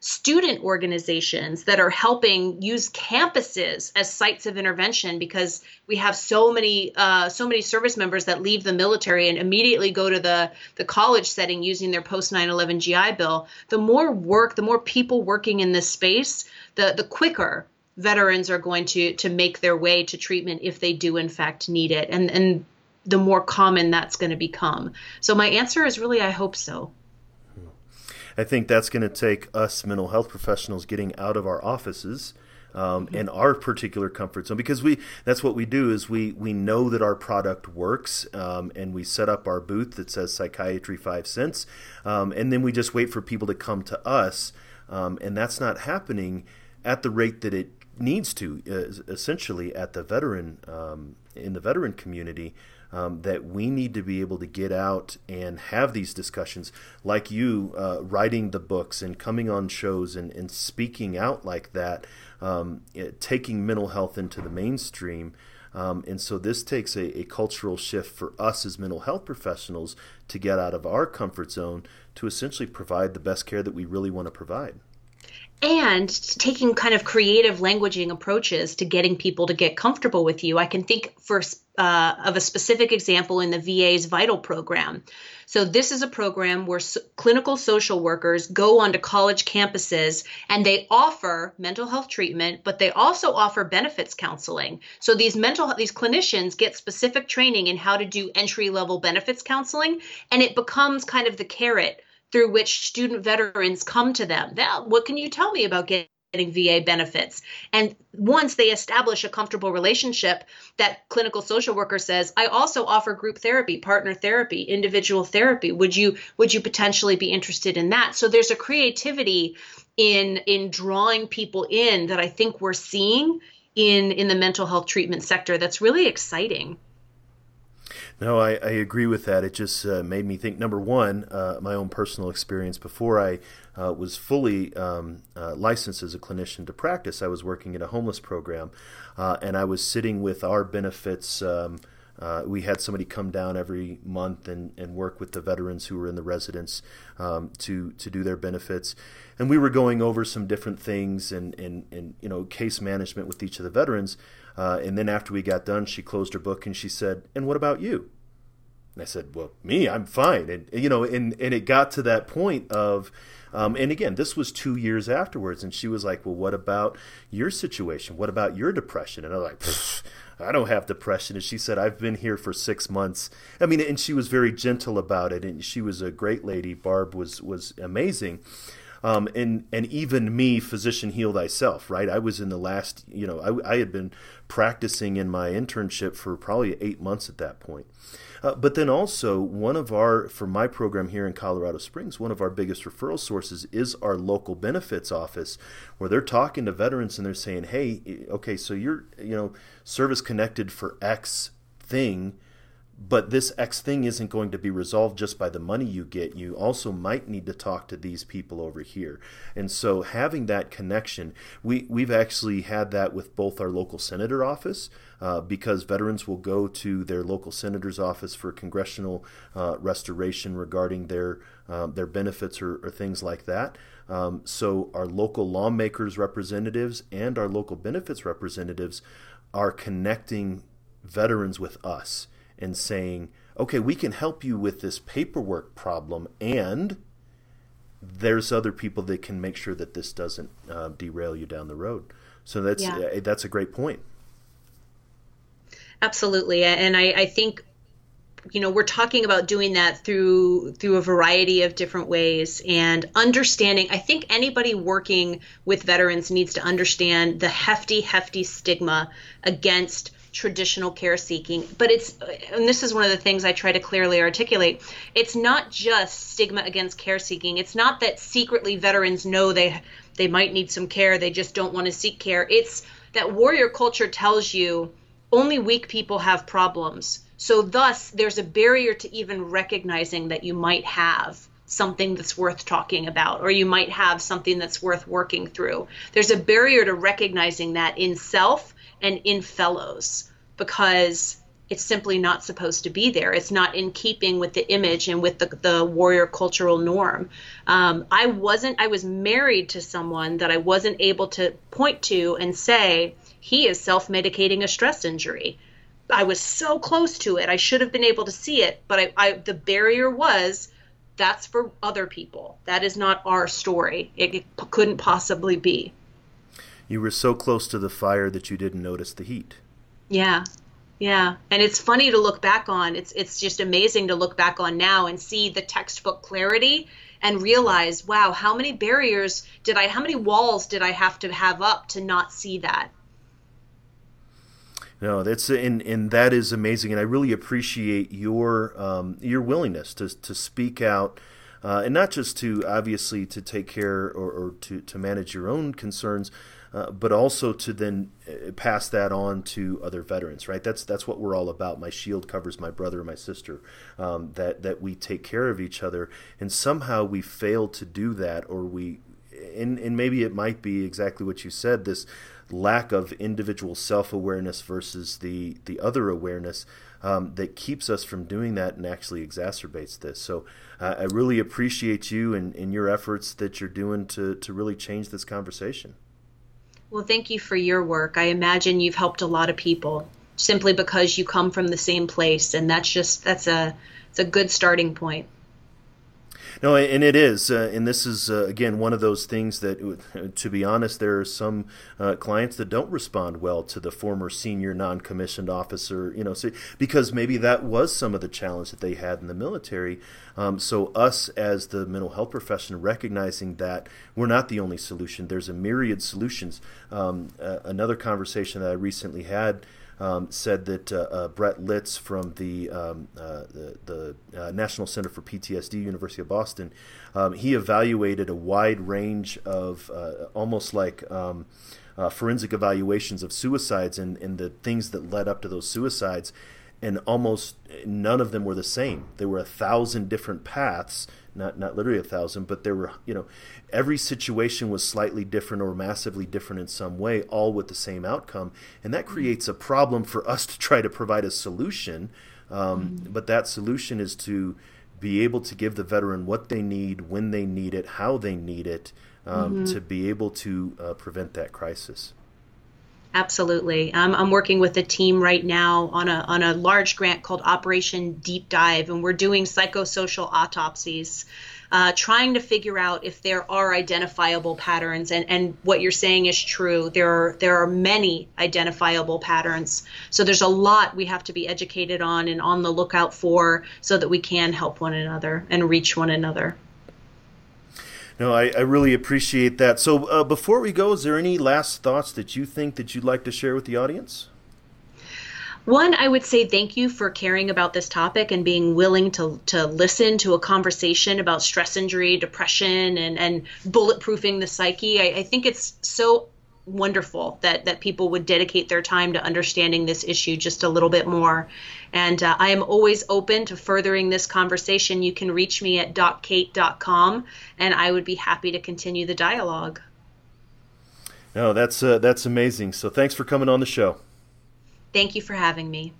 student organizations that are helping use campuses as sites of intervention because we have so many uh, so many service members that leave the military and immediately go to the the college setting using their post 9/11 GI Bill. The more work, the more people working in this space, the the quicker veterans are going to to make their way to treatment if they do in fact need it, and and the more common that's going to become. So my answer is really I hope so. I think that's going to take us mental health professionals getting out of our offices um, mm-hmm. and our particular comfort zone because we that's what we do is we we know that our product works um, and we set up our booth that says psychiatry five cents um, and then we just wait for people to come to us um, and that's not happening at the rate that it needs to essentially at the veteran um, in the veteran community um, that we need to be able to get out and have these discussions, like you uh, writing the books and coming on shows and, and speaking out like that, um, it, taking mental health into the mainstream. Um, and so this takes a, a, cultural shift for us as mental health professionals to get out of our comfort zone to essentially provide the best care that we really want to provide and taking kind of creative languaging approaches to getting people to get comfortable with you. I can think for uh, of a specific example in the VA's Vital program. So this is a program where so- clinical social workers go onto college campuses and they offer mental health treatment, but they also offer benefits counseling. So these mental these clinicians get specific training in how to do entry level benefits counseling, and it becomes kind of the carrot through which student veterans come to them. Now, what can you tell me about getting VA benefits. And once they establish a comfortable relationship, that clinical social worker says, "I also offer group therapy, partner therapy, individual therapy. Would you would you potentially be interested in that?" So there's a creativity in in drawing people in that I think we're seeing in in the mental health treatment sector that's really exciting. No, I, I agree with that. It just uh, made me think. Number one, uh, my own personal experience before I uh, was fully um, uh, licensed as a clinician to practice, I was working in a homeless program, uh, and I was sitting with our benefits. Um, uh, we had somebody come down every month and, and work with the veterans who were in the residence um, to to do their benefits, and we were going over some different things and, and, and you know case management with each of the veterans. Uh, and then after we got done, she closed her book and she said, "And what about you?" And I said, "Well, me, I'm fine." And you know, and and it got to that point of, um, and again, this was two years afterwards, and she was like, "Well, what about your situation? What about your depression?" And I was like. I don't have depression. And she said, I've been here for six months. I mean, and she was very gentle about it. And she was a great lady. Barb was, was amazing. Um, and and even me, physician, heal thyself. Right? I was in the last. You know, I, I had been practicing in my internship for probably eight months at that point. Uh, but then also, one of our, for my program here in Colorado Springs, one of our biggest referral sources is our local benefits office, where they're talking to veterans and they're saying, hey, okay, so you're, you know, service connected for X thing but this X thing isn't going to be resolved just by the money you get. You also might need to talk to these people over here. And so having that connection, we, we've actually had that with both our local senator office, uh, because veterans will go to their local senator's office for congressional uh, restoration regarding their, uh, their benefits or, or, things like that. Um, so our local lawmakers representatives and our local benefits representatives are connecting veterans with us and saying, okay, we can help you with this paperwork problem, and there's other people that can make sure that this doesn't uh, derail you down the road. So that's yeah. uh, that's a great point. Absolutely, and I, I think you know we're talking about doing that through through a variety of different ways and understanding i think anybody working with veterans needs to understand the hefty hefty stigma against traditional care seeking but it's and this is one of the things i try to clearly articulate it's not just stigma against care seeking. It's not that secretly veterans know they they might need some care they just don't want to seek care. It's that warrior culture tells you only weak people have problems. So thus there's a barrier to even recognizing that you might have something that's worth talking about or you might have something that's worth working through. There's a barrier to recognizing that in self and in fellows because it's simply not supposed to be there. It's not in keeping with the image and with the, the warrior cultural norm. Um, I wasn't, I was married to someone that I wasn't able to point to and say, he is self medicating a stress injury. I was so close to it. I should have been able to see it, but I, I the barrier was that's for other people. That is not our story. It, it couldn't possibly be. You were so close to the fire that you didn't notice the heat. Yeah. Yeah. And it's funny to look back on. It's it's just amazing to look back on now and see the textbook clarity and realize, wow, how many barriers did I how many walls did I have to have up to not see that? No, that's and and that is amazing, and I really appreciate your um, your willingness to to speak out, uh, and not just to obviously to take care or, or to to manage your own concerns, uh, but also to then uh, pass that on to other veterans. Right? That's that's what we're all about. My shield covers my brother and my sister. Um, that that we take care of each other, and somehow we fail to do that, or we, and and maybe it might be exactly what you said. This lack of individual self awareness versus the the other awareness um, that keeps us from doing that and actually exacerbates this. So uh, I really appreciate you and, and your efforts that you're doing to to really change this conversation. Well, thank you for your work. I imagine you've helped a lot of people simply because you come from the same place, and that's just that's a it's a good starting point. No, and it is, uh, and this is uh, again one of those things that, uh, to be honest, there are some uh, clients that don't respond well to the former senior non-commissioned officer. You know, so, because maybe that was some of the challenge that they had in the military. Um, so us as the mental health profession recognizing that we're not the only solution. There's a myriad solutions. Um, uh, another conversation that I recently had um, said that uh, uh, Brett Litz from the um, uh, the, the uh, National Center for PTSD, University of Boston, um, he evaluated a wide range of uh, almost like. Um, forensic evaluations of suicides and, and the things that led up to those suicides, and almost none of them were the same. There were a thousand different paths, not not literally a thousand, but there were you know every situation was slightly different or massively different in some way, all with the same outcome, and that creates a problem for us to try to provide a solution. Um, mm-hmm. But that solution is to be able to give the veteran what they need, when they need it, how they need it, um, mm-hmm. to be able to uh, prevent that crisis. Absolutely. Um, I'm working with a team right now on a on a large grant called Operation Deep Dive, and we're doing psychosocial autopsies, uh, trying to figure out if there are identifiable patterns. And, and what you're saying is true. There are there are many identifiable patterns. So there's a lot we have to be educated on and on the lookout for, so that we can help one another and reach one another. No, I, I really appreciate that. So, uh, before we go, is there any last thoughts that you think that you'd like to share with the audience? One, I would say thank you for caring about this topic and being willing to to listen to a conversation about stress injury, depression, and and bulletproofing the psyche. I, I think it's so wonderful that that people would dedicate their time to understanding this issue just a little bit more. And uh, I am always open to furthering this conversation. You can reach me at dockate.com, and I would be happy to continue the dialogue. No, that's uh, that's amazing. So thanks for coming on the show. Thank you for having me.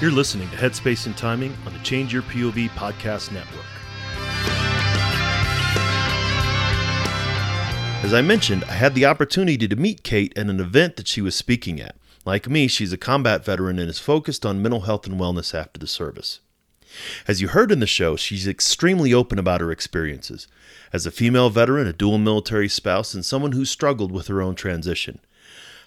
You're listening to Headspace and Timing on the Change Your POV podcast network. As I mentioned, I had the opportunity to meet Kate at an event that she was speaking at. Like me, she's a combat veteran and is focused on mental health and wellness after the service. As you heard in the show, she's extremely open about her experiences as a female veteran, a dual military spouse, and someone who struggled with her own transition.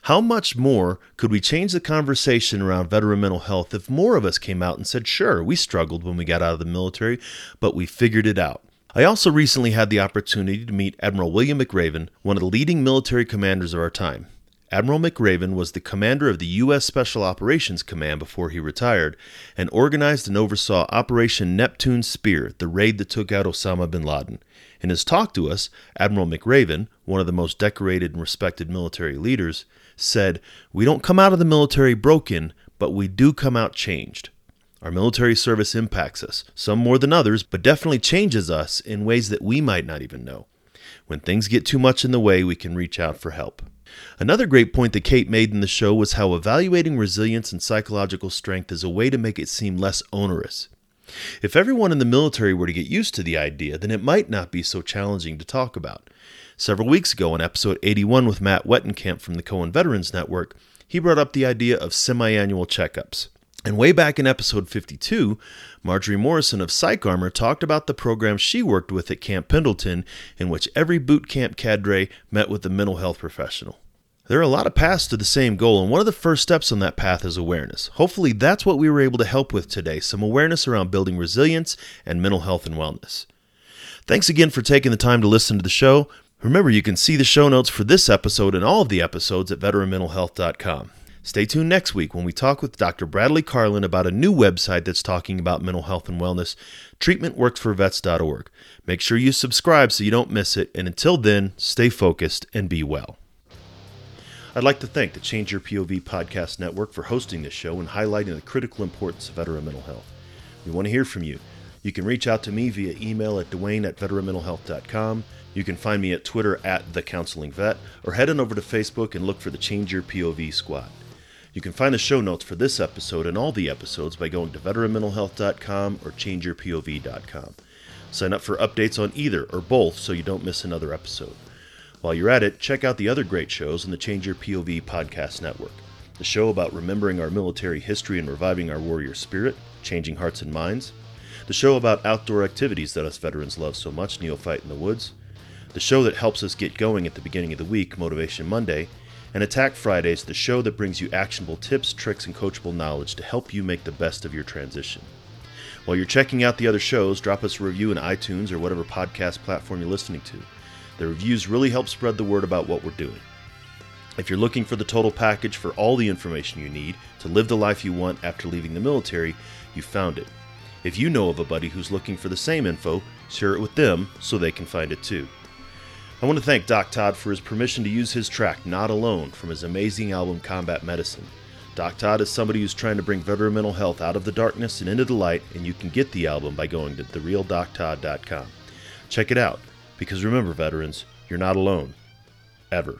How much more could we change the conversation around veteran mental health if more of us came out and said, sure, we struggled when we got out of the military, but we figured it out? I also recently had the opportunity to meet Admiral William McRaven, one of the leading military commanders of our time. Admiral McRaven was the commander of the U.S. Special Operations Command before he retired and organized and oversaw Operation Neptune Spear, the raid that took out Osama bin Laden. In his talk to us, Admiral McRaven, one of the most decorated and respected military leaders, said, We don't come out of the military broken, but we do come out changed. Our military service impacts us, some more than others, but definitely changes us in ways that we might not even know. When things get too much in the way, we can reach out for help. Another great point that Kate made in the show was how evaluating resilience and psychological strength is a way to make it seem less onerous. If everyone in the military were to get used to the idea, then it might not be so challenging to talk about. Several weeks ago, in episode 81 with Matt Wettenkamp from the Cohen Veterans Network, he brought up the idea of semi annual checkups. And way back in episode 52, Marjorie Morrison of Psych Armor talked about the program she worked with at Camp Pendleton, in which every boot camp cadre met with a mental health professional. There are a lot of paths to the same goal, and one of the first steps on that path is awareness. Hopefully, that's what we were able to help with today some awareness around building resilience and mental health and wellness. Thanks again for taking the time to listen to the show. Remember, you can see the show notes for this episode and all of the episodes at veteranmentalhealth.com. Stay tuned next week when we talk with Dr. Bradley Karlin about a new website that's talking about mental health and wellness, treatmentworksforvets.org. Make sure you subscribe so you don't miss it, and until then, stay focused and be well. I'd like to thank the Change Your POV Podcast Network for hosting this show and highlighting the critical importance of veteran mental health. We want to hear from you. You can reach out to me via email at duane at veteranmentalhealth.com. You can find me at Twitter at The Counseling Vet, or head on over to Facebook and look for the Change Your POV Squad. You can find the show notes for this episode and all the episodes by going to veteranmentalhealth.com or changeyourpov.com. Sign up for updates on either or both so you don't miss another episode. While you're at it, check out the other great shows in the Change Your POV podcast network. The show about remembering our military history and reviving our warrior spirit, changing hearts and minds. The show about outdoor activities that us veterans love so much, Neophyte in the Woods. The show that helps us get going at the beginning of the week, Motivation Monday and Attack Fridays, the show that brings you actionable tips, tricks, and coachable knowledge to help you make the best of your transition. While you're checking out the other shows, drop us a review in iTunes or whatever podcast platform you're listening to. The reviews really help spread the word about what we're doing. If you're looking for the total package for all the information you need to live the life you want after leaving the military, you found it. If you know of a buddy who's looking for the same info, share it with them so they can find it too. I want to thank Doc Todd for his permission to use his track Not Alone from his amazing album Combat Medicine. Doc Todd is somebody who's trying to bring veteran mental health out of the darkness and into the light, and you can get the album by going to therealdoctodd.com. Check it out, because remember, veterans, you're not alone. Ever.